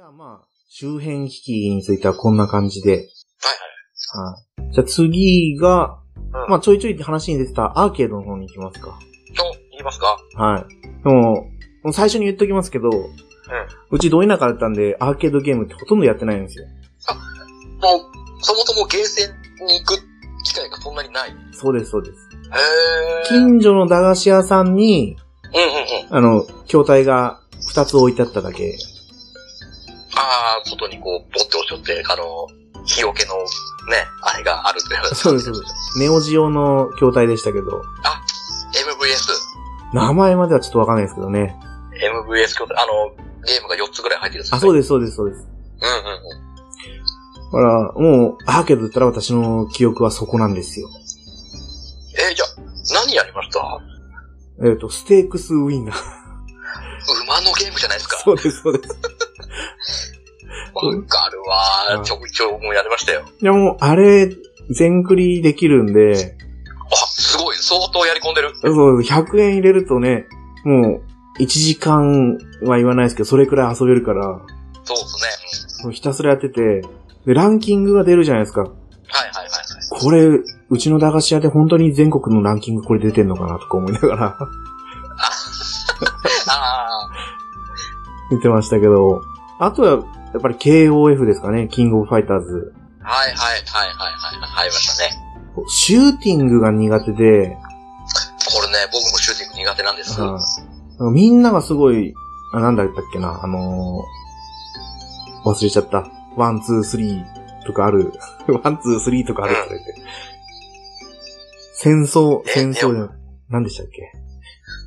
じゃあまあ、周辺機器についてはこんな感じで。はいはい。じゃあ次が、はい。うん。まあちょいちょい話に出てたアーケードの方に行きますか。と、言いますか？はい。でも、もう最初に言っときますけど、うちど田舎だったんで、アーケードゲームってほとんどやってないんですよ。もう、そもそもゲーセンに行く機会がそんなにない？へそうです、そうです。ー。近所の駄菓子屋さんに、うんうんうん。あの、筐体が2つ置いてあっただけ。ああ、外にこう、ボッて押しちゃって、あの、日よけの、ね、あれがあるという。そうです、そうです。ネオジオの筐体でしたけど、MVS。名前まではちょっとわかんないですけどね。MVS 筐体、あの、ゲームが4つぐらい入ってるんですあ、そうでです、そうです、そうです。す。うんうんうん。だから、もう、アーケードだったら私の記憶はそこなんですよ。えー、じゃあ、何やりました？えっ、と、ステークスウィンナー。馬のゲームじゃないですか。そうです、そうです。わかるわ。ちょいちょいもうやりましたよ。いやもう、あれ、全クリできるんで、あ、すごい。相当やり込んでる。そう、100円入れるとね、もう、1時間は言わないですけど、それくらい遊べるから、そうですね。もうひたすらやってて、で、ランキングが出るじゃないですか。はいはいはいはい。これ、うちの駄菓子屋で本当に全国のランキングこれ出てんのかなとか思いながら あ 見てましたけど、あとは、やっぱり KOF ですかね、キングオブファイターズ。あ、はいはいはいはいはいはい。入りましたね。シューティングが苦手で、これね、僕もシューティング苦手なんです。はいみんながすごい、あ、なんだったっけな、あのー忘れちゃった。 one, two, three とかある。one, two, three とかあるって言って。戦争、え戦争じゃ、何でしたっけ？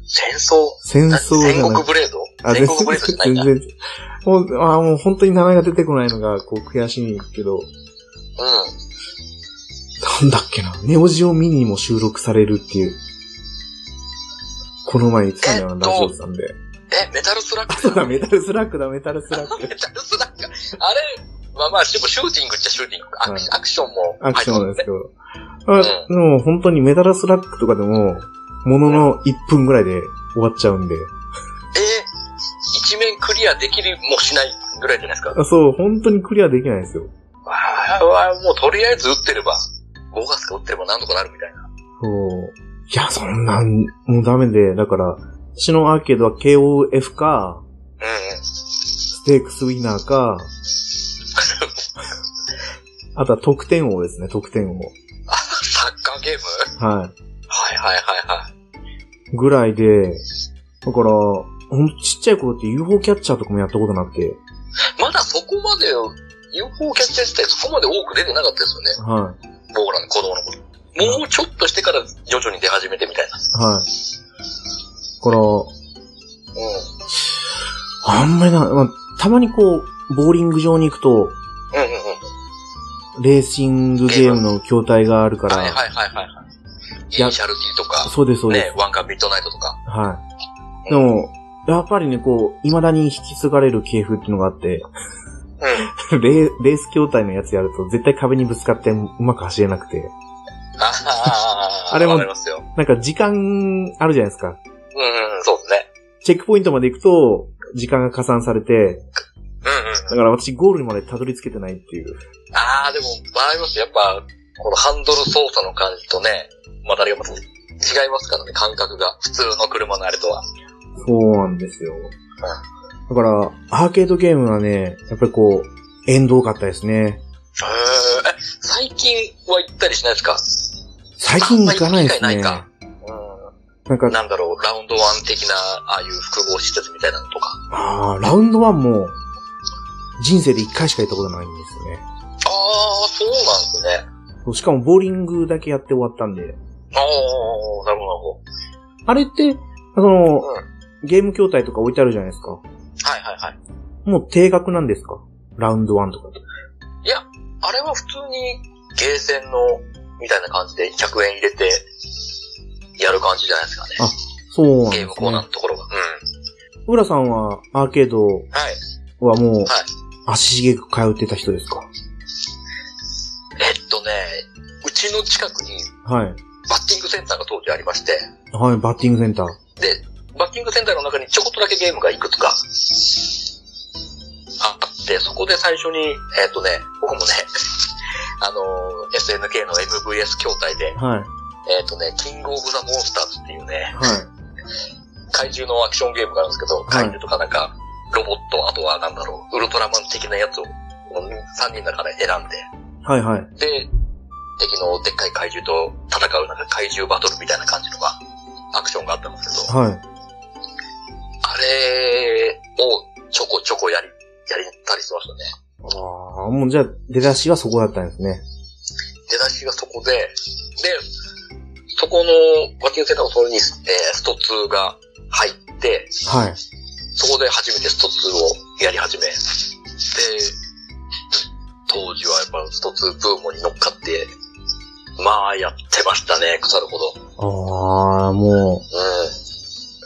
戦争？戦争じゃない。戦国ブレード？あ、戦国ブレードじゃない。全然。もう、あもう本当に名前が出てこないのが、こう悔しいけど、なんだっけな。ネオジオミニにも収録されるっていう。この前言ってたよな、えっとラジオさんで。え、メタルスラッグ？そうだ、メタルスラッグだ、メタルスラッグ メ。タルスラッグ？あれ、まあまあ、でもシューティングっちゃシューティング。アクションもアクションなんですけど。あうんでも本当にメタルスラッグとかでも、ものの1分ぐらいで終わっちゃうんで。えー、一面クリアできるもしないぐらいじゃないですか？あそう、本当にクリアできないんですよ。ああ、もうとりあえず打ってれば、5月か打ってればなんとかなるみたいな。そう。いや、そんなん、もうダメで、だから、私のアーケードは KOF か、うんうん。ステークスウィナーか、あとは得点王ですね、得点王。あ、サッカーゲーム？ははいはいはいはい。い。ぐらいで、だから、ほんとちっちゃい頃って UFO キャッチャーとかもやったことなくて、まだそこまで、UFO キャッチャー自体そこまで多く出てなかったですよね。は僕らの子供の頃。もうちょっとしてから徐々に出始めてみたいな。い。はい。だから、うん。あんまりな、まあ、たまにこう、ボーリング場に行くと、うんうんうん。レーシングゲームの筐体があるから、はいはいはいはいイニシャル T とか、そうです、そうです。ね、ワンガンミッドナイトとか。はい。でも、やっぱりね、こう、未だに引き継がれる系譜っていうのがあって、うん。レーレース筐体のやつやると絶対壁にぶつかってうまく走れなくて、ああ、あれも。なんか時間あるじゃないですか。うんうん、そうですね。チェックポイントまで行くと、時間が加算されて、うんうん。だから私ゴールまでたどり着けてないっていう。ああ、でも、場合ますやっぱ、このハンドル操作の感じとね、またあれがまた違いますからね、感覚が。普通の車のあれとは。そうなんですよ。だから、アーケードゲームはね、やっぱりこう、縁遠かったですね。へえ、最近は行ったりしないですか？最近行かないですね。ないかなんか、なんだろう、ラウンドワン的な、ああいう複合施設みたいなのとか。あーラウンドワンも、人生で一回しか行ったことないんですよね。ああ、そうなんですね。しかもボーリングだけやって終わったんで。ああ、なるほど、なるほあれって、その、ゲーム筐体とか置いてあるじゃないですか。ど。はいはいはい。もう定額なんですか？ラウンドワンとかと。いや、あれは普通にゲーセンの、みたいな感じで100円入れて、やる感じじゃないですかね。あそうなんゲームコーナー。のところが。うん。浦さんはアーケードはい。はもうはい。足しげく通ってた人ですか？ちの近くにはい。バッティングセンターが当時ありまして、はい、バッティングセンター。で、バッティングセンターの中にちょこっとだけゲームがいくつかあっで、そこで最初に、えっ、とね、僕もね、あの、SNK の MVS 筐体で、はい。えっ、とね、キングオブザモンスターズっていうね、はい。怪獣のアクションゲームがあるんですけど、怪獣とかなんか、ロボット、あとはなんだろう、ウルトラマン的なやつを、3人の中で選んで、はいはい。で、敵のでっかい怪獣と戦うなんか怪獣バトルみたいな感じのが、アクションがあったんですけど、はい。あれをちょこちょこやり、やりたりしてましたね。ああ、もうじゃあ、出だしはそこだったんですね。出だしがそこで、で、そこのワーキングセンターのそれに、えースト2が入って、はい。そこで初めてスト2をやり始め、で、当時はやっぱスト2ブームに乗っかって、まあやってましたね、腐るほど。ああ、もう、う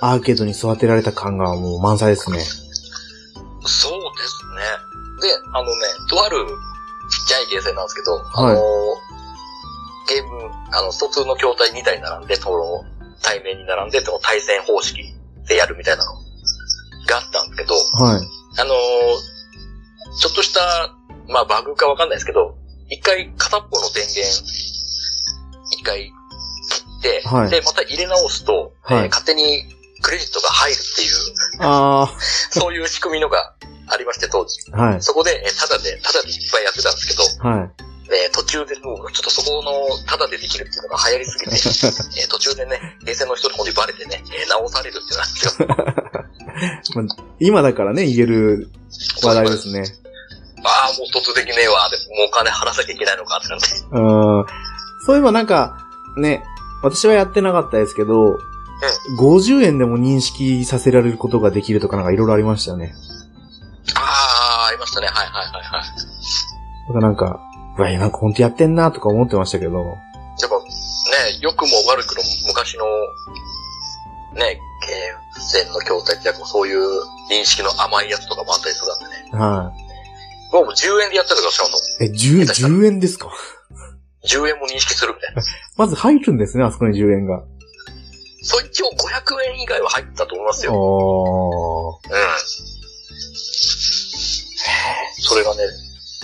アーケードに育てられた感がもう満載ですね。ん。そうですね。で、あのね、とあるちっちゃいゲーセンなんですけど、あの、ゲーム、あの、スト2の筐体2台並んで、その、対面に並んで、その対戦方式でやるみたいなのがあったんですけど、はい。あのーちょっとした、まあバグかわかんないですけど、一回片っぽの電源、一回切って、はいで、また入れ直すと、はいえー勝手にクレジットが入るっていう、あ そういう仕組みのがありまして当時。あ、はい。そこで、えーただで、ただでいっぱいやってたんですけど、はい。えー途中でもうちょっとそこのただでできるっていうのが流行りすぎて、えー途中でね、ゲーセンの人の方にバレてね、えー直されるっていうのなんですよ。まあ今だからね、言える話題ですね。ああ、もう突できねえわ、でもうお金払わなきゃいけないのかってなんで。うん。そういえばなんか、ね、私はやってなかったですけど、50円でも認識させられることができるとかなんかいろいろありましたよね。ああ、ありましたね。はいはいはいはい。だからなんか、うわ、なんか本当やってんなとか思ってましたけど、やっぱね、良くも悪くも昔の、ね、ゲーセンの筐体ってそういう認識の甘いやつとかもあったりするんでね。はもう10円でやってたからしかも、い。え、10、10円ですか？10円も認識するみたいな。まず入るんですね、あそこに10円が。そう一応500円以外は入ったと思いますよ。おー。うん。それがね、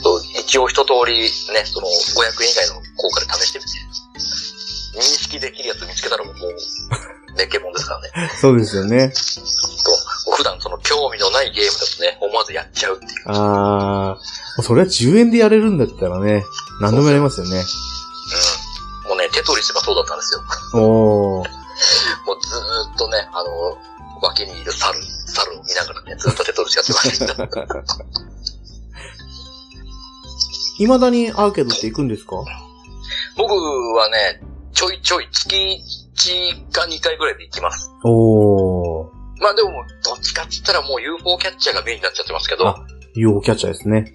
そう一応一通りね、その500円以外の効果で試してみて、認識できるやつ見つけたらもう、熱気もんですからね。そうですよね。と普段その興味のないゲームだとね、思わずやっちゃうっていう。あー。それは10円でやれるんだったらね、何でもやれますよね。うん。もうね、テトリスがそうだったんですよ。おー。もうずーっとね、あの、脇にいる猿、猿を見ながらね、ずっとテトリスやってました。未だにアーケードって行くんですか？僕はね、ちょいちょい月1か2回ぐらいで行きます。おー。まあでも、どっちかって言ったらもう UFO キャッチャーがメインになっちゃってますけど、あ UFO キャッチャーですね。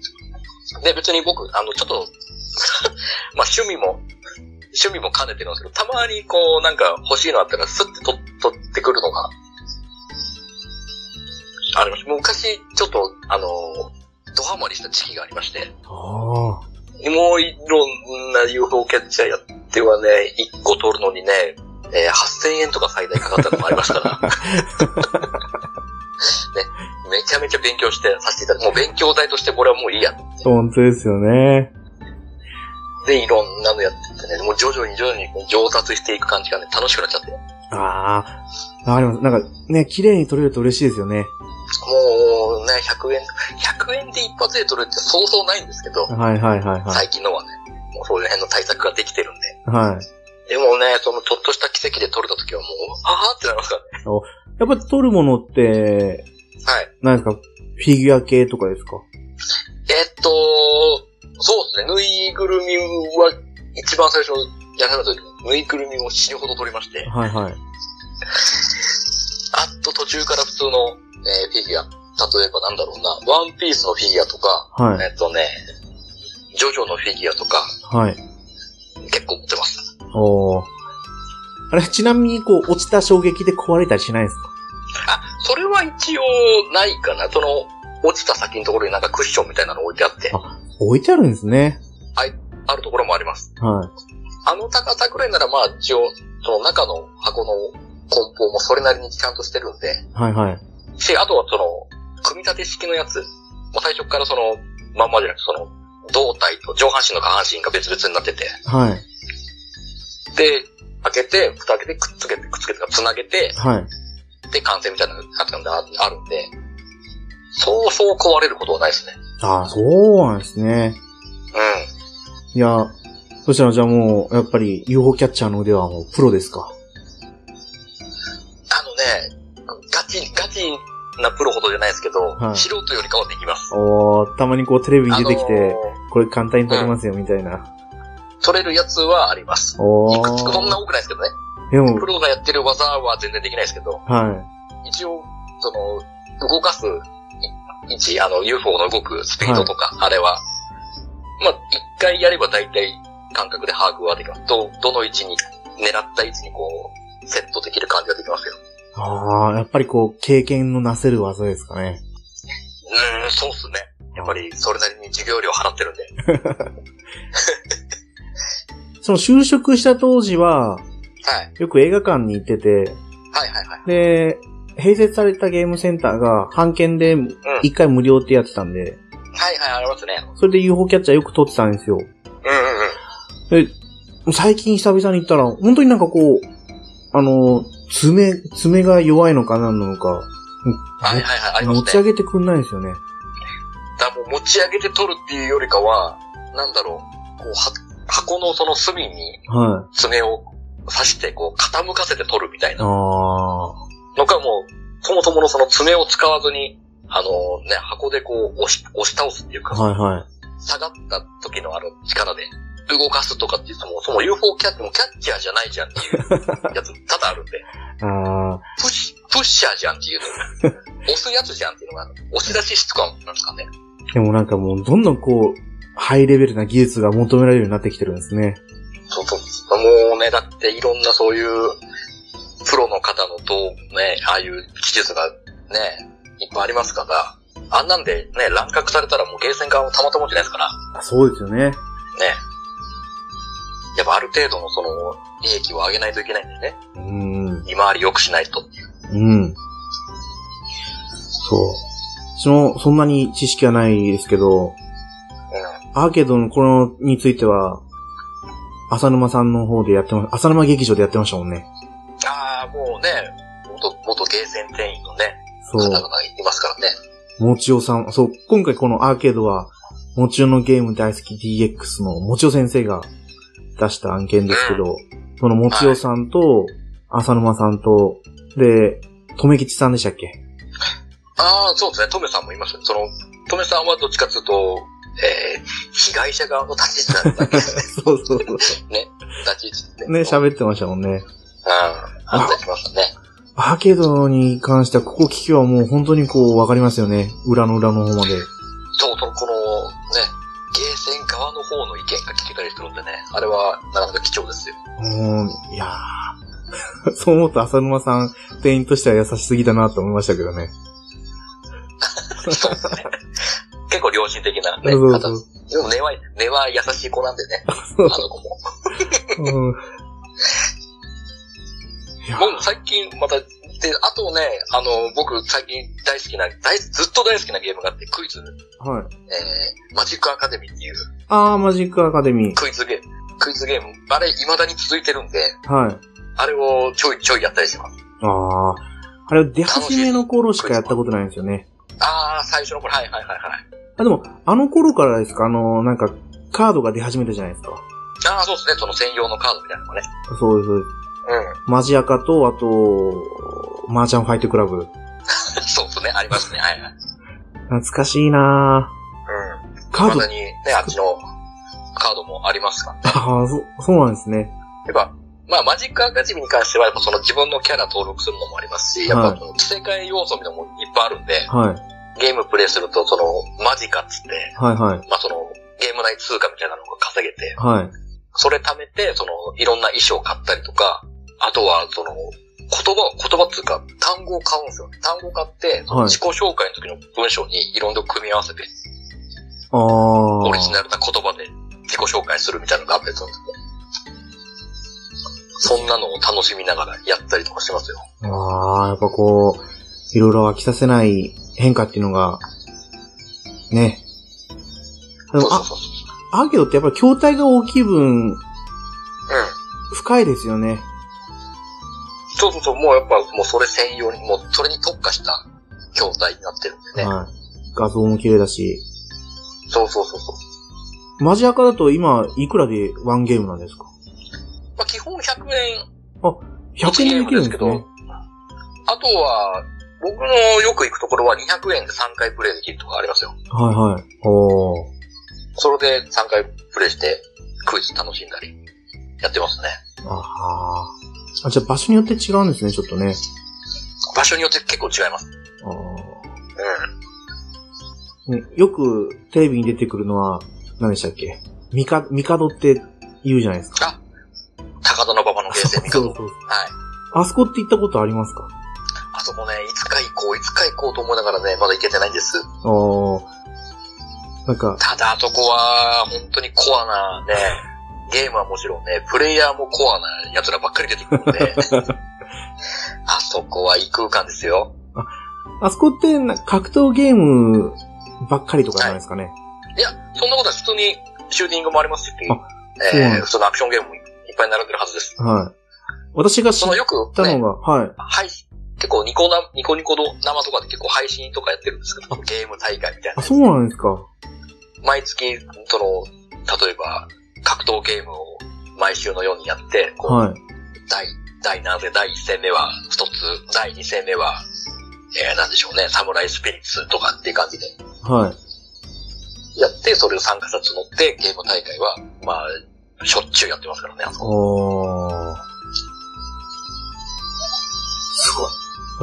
で、別に僕、あの、ちょっと、まあ趣味も、趣味も兼ねてるんですけど、たまにこう、なんか欲しいのあったらスッて取取ってくるのが、あります。昔、ちょっと、あの、ドハマりした時期がありまして、あー。もういろんな UFO キャッチャーやってはね、1個取るのにね、えー8000円とか最大かかったのもありましたから。ね、めちゃめちゃ勉強してさせていただいて、もう勉強代としてこれはもういいや。本当ですよね。で、いろんなのやっててね、もう徐々に徐々にこう上達していく感じがね、楽しくなっちゃって。あー。あります。なんか、ね、綺麗に撮れると嬉しいですよね。もうね、100円、100円で一発で取れるってそうそうないんですけど、はいはいはいは最近のはね、もうそういう辺の対策ができてるんで。い。はい。でもね、そのちょっとした奇跡で取れた時はもう、あーってなりますからね。やっぱ撮るものって、はい。何ですか？フィギュア系とかですか？えっと、そうですね、ぬいぐるみは一番最初やられた時、ぬいぐるみを死ぬほど取りまして、はいはい。あと途中から普通の、えーフィギュア、例えばなんだろうな、ワンピースのフィギュアとか、はい。えっとね、ジョジョのフィギュアとか、はい。結構持ってます。おー。あれ、ちなみに、こう、落ちた衝撃で壊れたりしないんですか？あ、それは一応ないかな。その、落ちた先のところになんかクッションみたいなの置いてあって、置いてあるんですね。あるところもあります。はあの高さくらいならまあ一応、その中の箱の梱包もそれなりにちゃんとしてるんで、い。はいはい。し、あとはその、組み立て式のやつう最初からその、まんまじゃなくて、その、胴体と上半身の下半身が別々になってて、はい。で、開けて、蓋開けて、くっつけて、くっつけて、つなげて、はい。で、完成みたいなやつがあるんで、そうそう壊れることはないですね。ああ、そうなんですね。うん。いや、そしたらじゃあもう、やっぱり UFO キャッチャーの腕はもうプロですか？あのね、ガチ、ガチなプロほどじゃないですけど、はい素人よりかはできます。おー、たまにこうテレビに出てきて、あのーこれ簡単に撮れますよ、みたいな。取れるやつはあります。おいくつかそんー。な多くないですけどね。でもプ、ロがやってる技は全然できないですけど、は一応、その、動かすい位置、あの、UFO の動くスピードとか、あれは、まあ、一回やれば大体感覚で把握はできます。ど、どの位置に、狙った位置にこう、セットできる感じができますよ。い。ああ、やっぱりこう、経験のなせる技ですかね。うーん、そうっすね。やっぱり、それなりに授業料払ってるんで。その就職した当時は、はい。よく映画館に行ってて、はいはいはい。で、併設されたゲームセンターが、半券でうん。一回無料ってやってたんで、はいはい、ありますね。それで UFO キャッチャーよく撮ってたんですよ。うんうんうん。で、最近久々に行ったら、本当になんかこう、あの、爪、爪が弱いのか何なのか、はいはいはい、ありますね。持ち上げてくんないんですよね。だからもう持ち上げて取るっていうよりかは、なんだろう、こう、は、箱のその隅にはい。爪を刺して、こう、傾かせて取るみたいなああ。のかもう、そもそものその爪を使わずに、あのね、箱でこう、押し、押し倒すっていうか、はいはい。下がった時のあの力で動かすとかっていうともう、その UFO キャッチもキャッチャーじゃないじゃんっていうやつ多々あるんで、ああ。プッシュ、プッシャーじゃんっていうの 押すやつじゃんっていうのが、押し出し質感なんですかね。でもなんかもう、どんどんこう、ハイレベルな技術が求められるようになってきてるんですね。そうそう。もうね、だっていろんなそういう、プロの方のどうね、ああいう技術がね、いっぱいありますから、あんなんでね、乱獲されたらもうゲーセン側もたまったもんじゃないですから、あそうですよね。ね。やっぱある程度のその、利益を上げないといけないんでね。うん。利回り良くしないとっていう。うん。そう。私もそんなに知識はないですけど、うん。アーケードのこのについては、浅沼さんの方でやってま、浅沼劇場でやってましたもんね。ああ、もうね、元、元ゲーセン店員のね、そう。方々がいますからね。もちおさん、そう、今回このアーケードは、もちおのゲーム大好き DX のもちお先生が出した案件ですけど、そのもちおさんと、浅沼さんと、で、とめきちさんでしたっけ？ああ、そうですね。トメさんもいますね。その、トメさんはどっちかというと、えー、被害者側の立ち位置なんだっけ そうそうそう。ね。立ち位置って。ね、喋ってましたもんね。うん。あったりしましたね。アーケードに関しては、ここ聞きはもう本当にこう、わかりますよね。裏の裏の方まで。そうそう、この、ね、ゲーセン側の方の意見が聞けたりするんでね。あれは、なかなか貴重ですよ。うん、いやー そう思うと浅沼さん、店員としては優しすぎだなと思いましたけどね。そうですね。結構良心的なね、方そうそう。でも根は、根は優しい子なんでね。そうあの子も。うん。いやもう最近また、で、あとね、あの、僕最近大好きな、大、ずっと大好きなゲームがあって、クイズ、はい。えー、マジックアカデミーっていうあー、マジックアカデミー。クイズゲーム、クイズゲーム、あれ未だに続いてるんで、はい。あれをちょいちょいやったりします。あー。あれ、出始めの頃しかやったことないんですよね。あー、最初の頃、はいはいはいはい。あ、でも、あの頃からですか？あの、なんか、カードが出始めたじゃないですか。あー、そうですね、その専用のカードみたいなのがね。そうです。そうですうマジアカと、あと、マーチャンファイトクラブ。ん。そうですね、ありますね、はいはい。懐かしいなうん。ぁ。カードにね、あっちのカードもありますか？らね。ああ、そ、そうなんですね。やっぱ、まあ、マジックアカデミーに関しては、やっぱその自分のキャラ登録するのもありますし、やっはいぱその着せ替え要素みたいなのもいっぱいあるんで、はい。ゲームプレイすると、その、マジカっつって、はいはい。まあその、ゲーム内通貨みたいなのが稼げて、はい。それ貯めて、その、いろんな衣装を買ったりとか、あとは、その、言葉、言葉っていうか、単語を買うんですよね。単語を買って、自己紹介の時の文章にいろんな組み合わせて。オリジナルな言葉で自己紹介するみたいなのがあったりするんですね。そんなのを楽しみながらやったりとかしてますよ。ああ、やっぱこう、いろいろ飽きさせない変化っていうのが、ね。そうそうそう。アーケードってやっぱり筐体が大きい分、うん。深いですよね。そうそうそう、もうやっぱ、もうそれ専用に、もうそれに特化した筐体になってるんでね。はい。画像も綺麗だし。そうそうそうそう。マジアカだと今、いくらでワンゲームなんですか？まあ基本100円 ?100 円できるんですゲームね。あとは、僕のよく行くところは200円で3回プレイできるとかありますよ。はいはい。おー。それで3回プレイして、クイズ楽しんだり、やってますね。あはーあ。じゃあ場所によって違うんですね、ちょっとね。場所によって結構違います。あーうん。ねよくテレビに出てくるのは、何でしたっけ？ミカ、ミカドって言うじゃないですか。高田の馬場のゲーセン見方。そうそうはい。あそこって行ったことありますか？あそこね、いつか行こう、いつか行こうと思いながらね、まだ行けてないんです。あーなんか、ただ、あそこは、本当にコアなね、ゲームはもちろんね、プレイヤーもコアな奴らばっかり出てくるんで、あそこはいい空間ですよ。あそこってな格闘ゲームばっかりとかなんですかね。いや、そんなことは普通にシューティングもありますし、えー、普通のアクションゲームもいっぱい並んでるはずです。はい。私が知っそのよく、ね、たのが、はい。配信、結構ニコな、ニコニコの生とかで結構配信とかやってるんですけど、ゲーム大会みたいあ、な。そうなんですか。毎月、その、例えば、格闘ゲームを毎週のようにやって、こう、はい。第、第何戦、第1戦目は一つ、第2戦目は、えー、なんでしょうね、サムライスピリッツとかっていう感じではい。やって、それを参加者募って、ゲーム大会は、まあ、しょっちゅうやってますからね、あそこ。おー。すごい。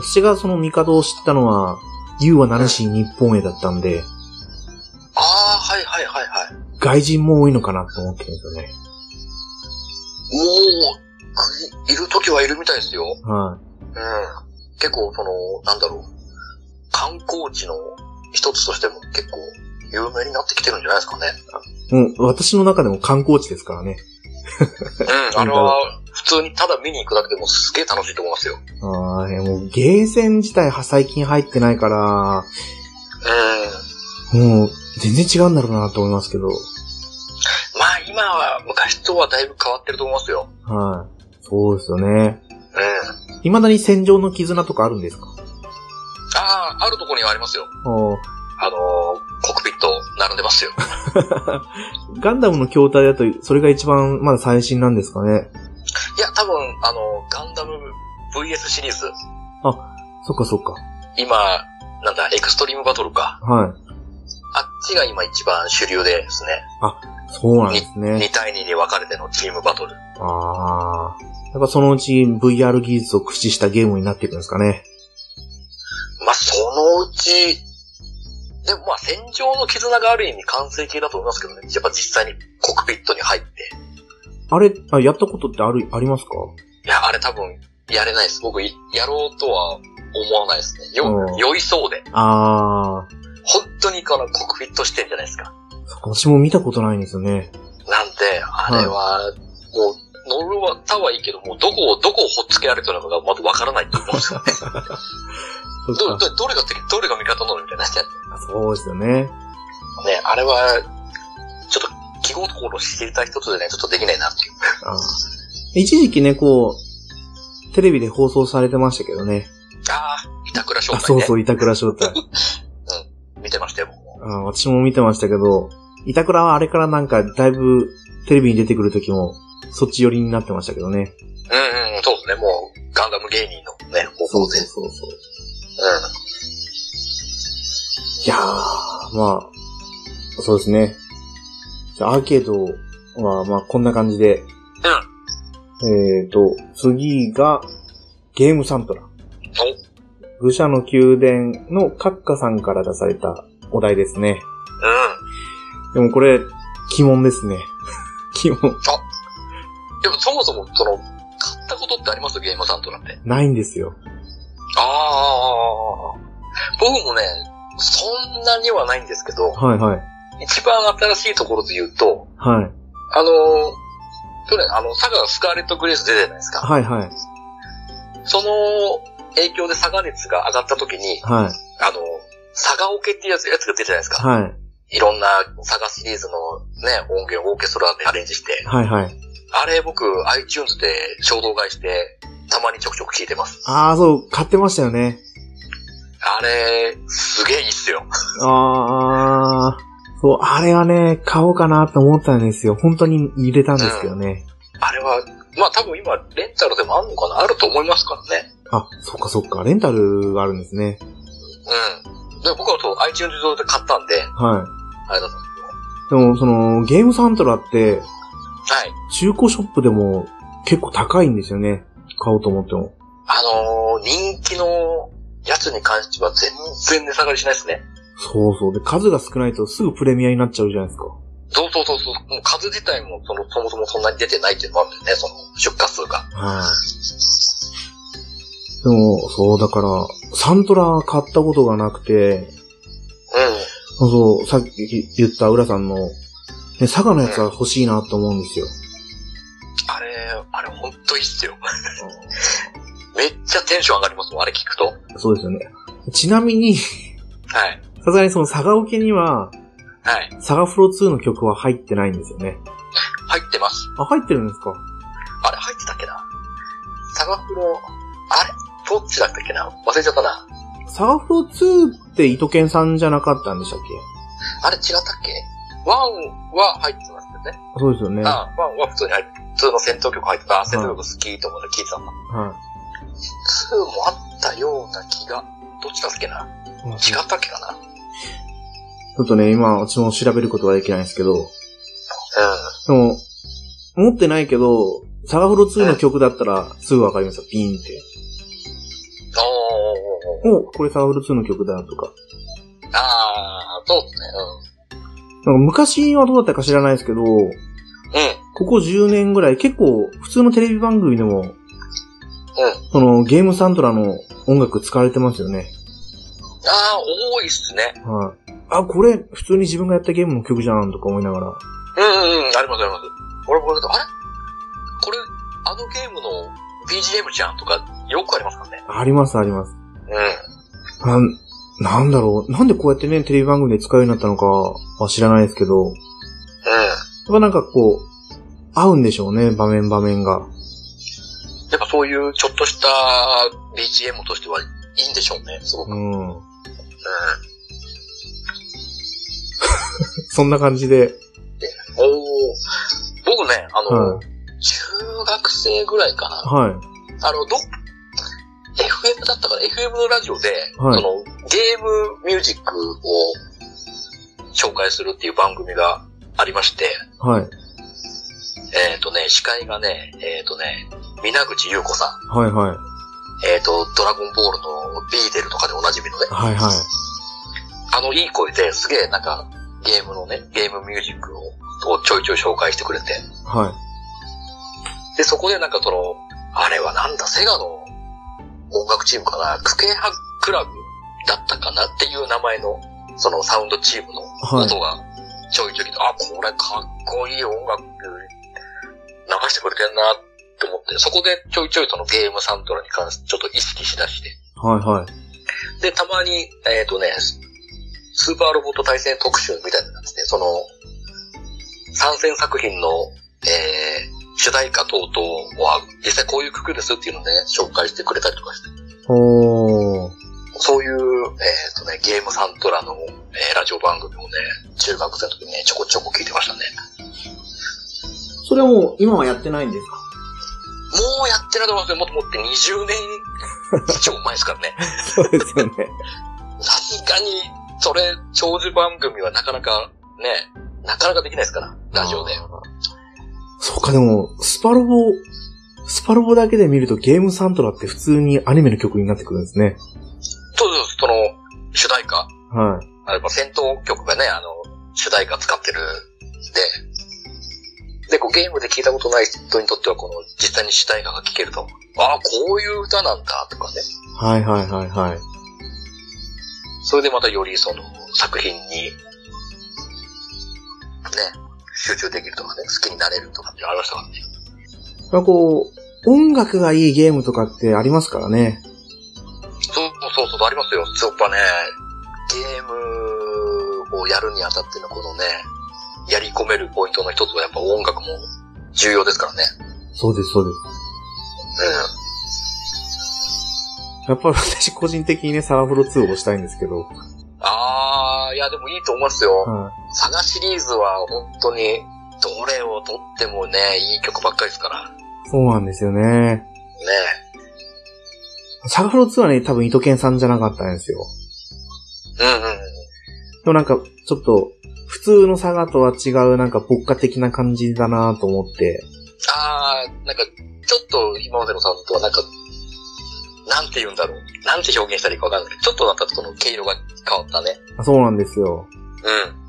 私がそのミカドを知ったのは、ユーはナルシー日本へだったんで、ああ、はいはいはいはい。外人も多いのかなと思ってるんですよね。もう、いいる時はいるみたいですよ。はうん。結構、その、なんだろう。観光地の一つとしても結構有名になってきてるんじゃないですかね。う、私の中でも観光地ですからね。うん。あれは、普通にただ見に行くだけでもすげえ楽しいと思いますよ。ああ、もう、ゲーセン自体は最近入ってないから、うん。もう、全然違うんだろうなと思いますけど。まあ今は昔とはだいぶ変わってると思いますよ。はい。そうですよね。うん。未だに戦場の絆とかあるんですか？ああ、あるところにはありますよ。あのーコックピット並んでますよ。ガンダムの筐体だと、それが一番まだ最新なんですかね？いや、多分、あの、ガンダム VS シリーズ、そっかそっか。今、なんだ、エクストリームバトルか。はい。あっちが今一番主流でですね。そうなんですね。2対2に分かれてのチームバトル。ああ。やっぱそのうち VR 技術を駆使したゲームになっていくんですかね。まあ、そのうち、でもまあ、戦場の絆がある意味完成形だと思いますけどね。やっぱ実際にコックピットに入って。あれ、あやったことってある、ありますか？いや、あれ多分、やれないです。僕、いやろうとは思わないですね。うんよ、酔いそうで。ああ。本当にこのコックピット視点じゃないですか。私も見たことないんですよね。なんで、あれは、もう、乗るは、たはいいけど、もうどこを、どこをほっつけられてるのかがまだわからないと思うんですよね。そど。ど、どれが敵、どれが味方なのみたいになっちゃって。そうですよね。ね、あれは、ちょっと、気心知りたい一つでね、ちょっとできないなっていう。あー一時期ね、こう、テレビで放送されてましたけどね。ああ、板倉翔あ、太ね。そうそう、板倉翔太。私も見てましたけど、板倉はあれからなんか、だいぶ、テレビに出てくる時も、そっち寄りになってましたけどね。うんうん、そうですね、もう、ガンダム芸人のね、方向で。そうそうそうそう。うん。いやー、まあ、そうですね。じゃあ、アーケードは、まあ、こんな感じで。えーと、次が、ゲームサントラ。愚者の宮殿のカッカさんから出されたお題ですね。うん。でもこれ、鬼門ですね。鬼門。でもそもそも、その、買ったことってあります？ゲームサントラって。ないんですよ。ああ。僕もね、そんなにはないんですけど、はいはい。一番新しいところで言うと、はい。あのー、去年、あの、サガスカーレット・グレース出てたじゃないですか。はいはい。その影響でサガ熱が上がった時に、はい。あの、サガオケっていうやつやつが出てるじゃないですか。はい。いろんなサガシリーズのね、音源をオーケストラでアレンジして。はいはい。あれ僕 iTunes で衝動買いして、たまにちょくちょく聴いてます。ああ、そう、買ってましたよね。あれ、すげえいいっすよ。ああ、そう、あれはね、買おうかなって思ったんですよ。本当に入れたんですけどね。あれは、まあ多分今、レンタルでもあるのかな？あると思いますからね。あ、そっかそっか、レンタルがあるんですね。うん。で、僕はそう iTunes 上で買ったんで、はあれだったんですい。でも、その、ゲームサントラって。はい。中古ショップでも結構高いんですよね。買おうと思っても。あのー、人気のやつに関しては全然値下がりしないですね。そうそう。で、数が少ないとすぐプレミアになっちゃうじゃないですか。そうそうそうそう。もう数自体もその、そもそもそんなに出てないっていうのもあるんだよね、その出荷数が。はい。でも、そう、だから、サントラ買ったことがなくて、うん。そうさっき言った浦さんの、ね、佐賀のやつは欲しいなと思うんですよ。あれ、あれほんといいっすよ。めっちゃテンション上がりますもん、あれ聞くと。そうですよね。ちなみに、はい。さすがにその佐賀受けには、はい。佐賀フロ2の曲は入ってないんですよね。入ってます。あ、入ってるんですか？あれ入ってたっけな？サガフロ、あれどっちだったっけな？忘れちゃったな。佐賀フロ2って糸犬さんじゃなかったんでしたっけ？あれ違ったっけ？ワンは入ってますよね。そうですよね。はあワンは普通に入って、普通の戦闘曲入ってた。あ、戦闘曲好きと思って聞いてたんだ。い。2もあったような気が、どっちだっけな？違ったっけかな？ちょっとね、今、私も調べることはできないんですけど、うん。でも、持ってないけど、サガフロ2の曲だったらすぐわかりますよ、ピーンって。おこれサガフロ2の曲だとか。あー、そうですね。なんか昔はどうだったか知らないですけど、うん。うん。ここ10年ぐらい結構普通のテレビ番組でも、うん。そのゲームサントラの音楽使われてますよね。あー、多いっすね。はい。あ、これ普通に自分がやったゲームの曲じゃんとか思いながら。うんうんうん、ありますあります。俺これ、あれ？これ、あのゲームの BGM じゃんとか、よくありますからね。ありますあります。うん。なん、なんだろう。なんでこうやってね、テレビ番組で使うようになったのかは知らないですけど、うん。やっぱなんかこう、合うんでしょうね、場面場面が。やっぱそういうちょっとした BGM としてはいいんでしょうね、すごく。うん。うん。そんな感じで。おー僕ね、あの、はい。中学生ぐらいかな。はい。あの、ど、FM だったから、FM のラジオで、はいその、ゲームミュージックを紹介するっていう番組がありまして、はい。えっ、とね、司会がね、えっ、とね、皆口優子さん。はいはい。えっ、と、ドラゴンボールのビーデルとかでおなじみのね、はいはい。あのいい声ですげえなんか、ゲームのね、ゲームミュージックををちょいちょい紹介してくれて、はい。で、そこでなんかその、あれはなんだ、セガの音楽チームかな、クケハクラブだったかなっていう名前の、そのサウンドチームのはい。音がちょいちょい来て、あ、これかっこいい音楽流してくれてんなって思って、そこでちょいちょいそのゲームサントラに関してちょっと意識しだして、はいはい。で、たまに、えっ、とね、スーパーロボット対戦特集みたいなのがですね、その、参戦作品の、えー、主題歌等々は、実際こういう曲ですっていうのをね、紹介してくれたりとかして、おー。そういう、えっ、とね、ゲームサントラの、えーラジオ番組をね、中学生の時にね、ちょこちょこ聞いてましたね。それはもう、今はやってないんですか？もうやってないと思いますよ。もっともって20年以上前ですからね。そうですよね。さすがに、それ、長寿番組はなかなか、ね、なかなかできないですから、ラジオで。そうか、でも、スパロボ、スパロボだけで見るとゲームサントラって普通にアニメの曲になってくるんですね。そうです、その、主題歌。はい。あやっぱ戦闘曲がね、あの、主題歌使ってる。で、で、こうゲームで聞いたことない人にとっては、この、実際に主題歌が聴けると、ああ、こういう歌なんだ、とかね。はいはいはいはい。それでまたよりその、作品に、ね、集中できるとかね、好きになれるとかってありましたからね。まあこう、音楽がいいゲームとかってありますからね。そうそうそう、ありますよ。やっぱね、ゲームをやるにあたってのこのね、やり込めるポイントの一つはやっぱ音楽も重要ですからね。そうです、そうです。うん。やっぱり私個人的にね、サガフロ2をしたいんですけど。いやでもいいと思いますよ。はサガシリーズは本当に、どれをとってもね、いい曲ばっかりですから。そうなんですよね。サガフロ2はね、多分糸犬さんじゃなかったんですよ。うんうん。でもなんか、ちょっと、普通のサガとは違う、なんか、牧歌的な感じだなと思って。あー、なんか、ちょっと今までのサウンドとはなんか、なんて言うんだろう？なんて表現したらいいかわかんないけど、ちょっとなんかその毛色が変わったね。あそうなんですよ。うん。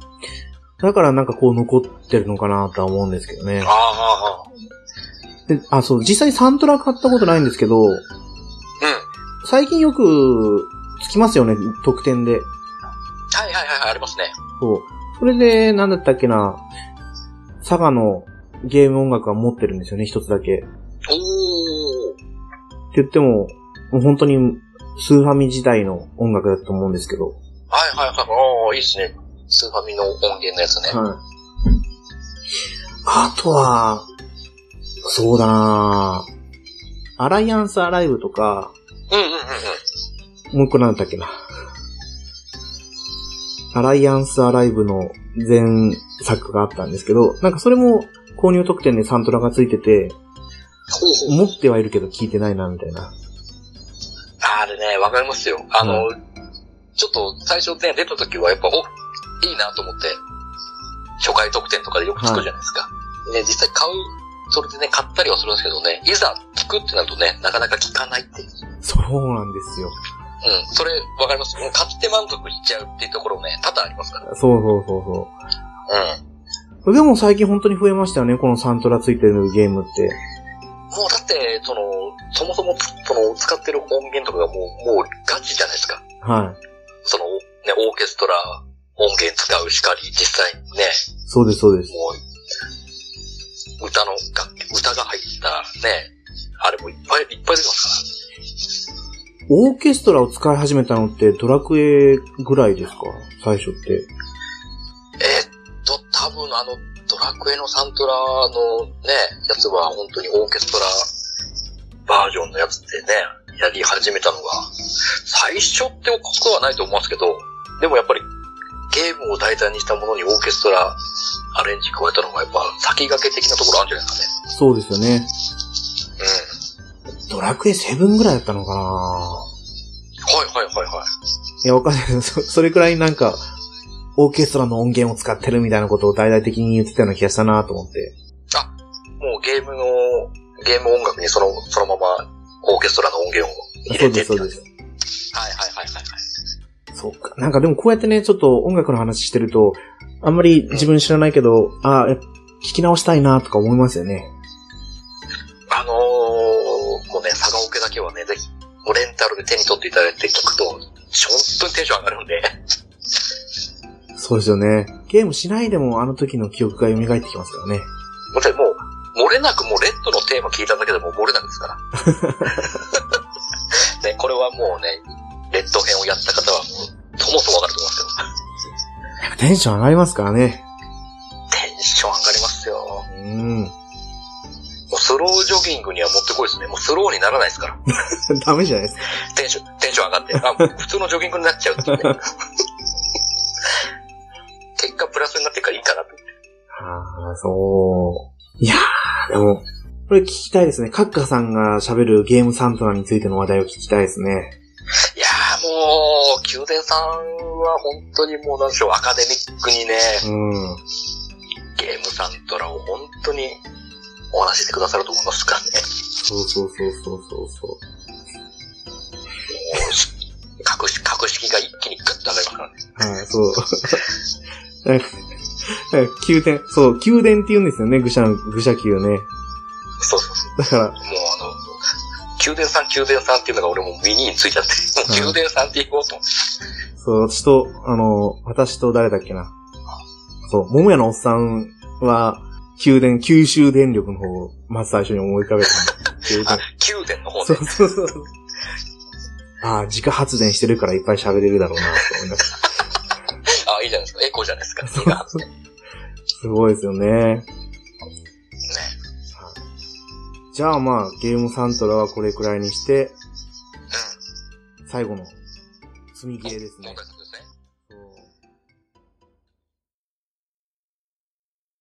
だからなんかこう残ってるのかなとは思うんですけどね。あー、で、あ、そう、実際にサントラ買ったことないんですけど、うん。最近よく、つきますよね、特典で。はいはいはいはい、ありますね。そう。それで、なんだったっけな、サガのゲーム音楽は持ってるんですよね、一つだけ。っておー。言っても、もう本当にスーファミ時代の音楽だと思うんですけど。はいはいはい。おー、いいっすね。スーファミの音源のやつね。はい。あとは、そうだなアライアンスアライブとか、うんうんうんうん。もう一個なんだっけな。アライアンスアライブの前作があったんですけど、なんかそれも購入特典でサントラがついてて。持ってはいるけど聞いてないな、みたいな。あれね、わかりますよ。あの、うちょっと最初ね、出た時はやっぱ、お、いいなと思って、初回特典とかでよく作るじゃないですか。ね、実際買う、それでね、買ったりはするんですけどね、いざ聞くってなるとね、なかなか聞かないっていう。そうなんですよ。うん、それわかります？買って満足しちゃうっていうところね、多々ありますから。そうそうそうそうん。う。でも最近本当に増えましたよね、このサントラついてるゲームって。もうだって、その、そもそもつ、その、使ってる音源とかがもう、もうガチじゃないですか。はい。その、ね、オーケストラ、音源使うしかり、実際にね、そうです、そうです。もう、歌の楽器、歌が入ったね、あれもいっぱいいっぱい出てますオーケストラを使い始めたのってドラクエぐらいですか？最初って。から。えーっと、多分あの、ドラクエのサントラのね、やつは本当にオーケストラバージョンのやつってね、やり始めたのが、最初ってことはないと思うんですけど、でもやっぱりゲームを題材にしたものにオーケストラアレンジ加えたのがやっぱ先駆け的なところあるんじゃないですかね。そうですよね。うん。ドラクエ7ぐらいだったのかなはいはいはいはい。いや、わかんないけど、そ それくらいなんか、オーケストラの音源を使ってるみたいなことを大々的に言ってたような気がしたなと思って。もうゲームの、ゲーム音楽にその、そのままオーケストラの音源を入そうです、れてって感じそうです。はいはいはいはいはい。そうか。なんかでもこうやってね、ちょっと音楽の話してると、あんまり自分知らないけど、ああ、やっぱ聞き直したいなとか思いますよね。あのー、もうね、佐賀オケだけはね、ぜひ、もうレンタルで手に取っていただいて聞くと、本当にテンション上がるんで、そうですよね。ゲームしないでもあの時の記憶が蘇ってきますからね。もうもう、漏れなくもうレッドのテーマ聞いただけでもう漏れなくですから。ね、これはもうね、レッド編をやった方はもう、ともともわかると思いますけど、テンション上がりますからね。テンション上がりますよ。うん。もうスロージョギングにはもってこいですね。もうスローにならないですから。ダメじゃないですか。テンション、テンション上がって、あ、普通のジョギングになっちゃうってね。結果プラスになってるからいいかなと。ああ、そう。いやー、でも、これ聞きたいですね。カッカさんが喋るゲームサントラについての話題を聞きたいですね。いやーもう、宮殿さんは本当にもうなんでしょう、アカデミックにね、うん。ゲームサントラを本当にお話ししてくださると思いますからね。そうそうそうそうそうそう。格式、格式が一気にグッと上がりますからね。はい、そう。宮殿、そう、宮殿って言うんですよね、愚者の、愚者宮ね。そうそうそう。だから、もうあの、宮殿さん、宮殿さんっていうのが俺も耳についちゃって、宮殿さんって言おうと思って。そう、私と、あの、私と誰だっけな。そう、桃屋のおっさんは、宮殿、九州電力の方を、まず最初に思い浮かべたんだ。宮あ殿、の方そでう。そうそう。ああ、自家発電してるからいっぱい喋れるだろうな、と思いました。いいじゃないですか。エコじゃないですか。ギガハツって。ね。すごいですよね。じゃあまあ、ゲームサントラはこれくらいにして、う最後の積みゲーですん。ね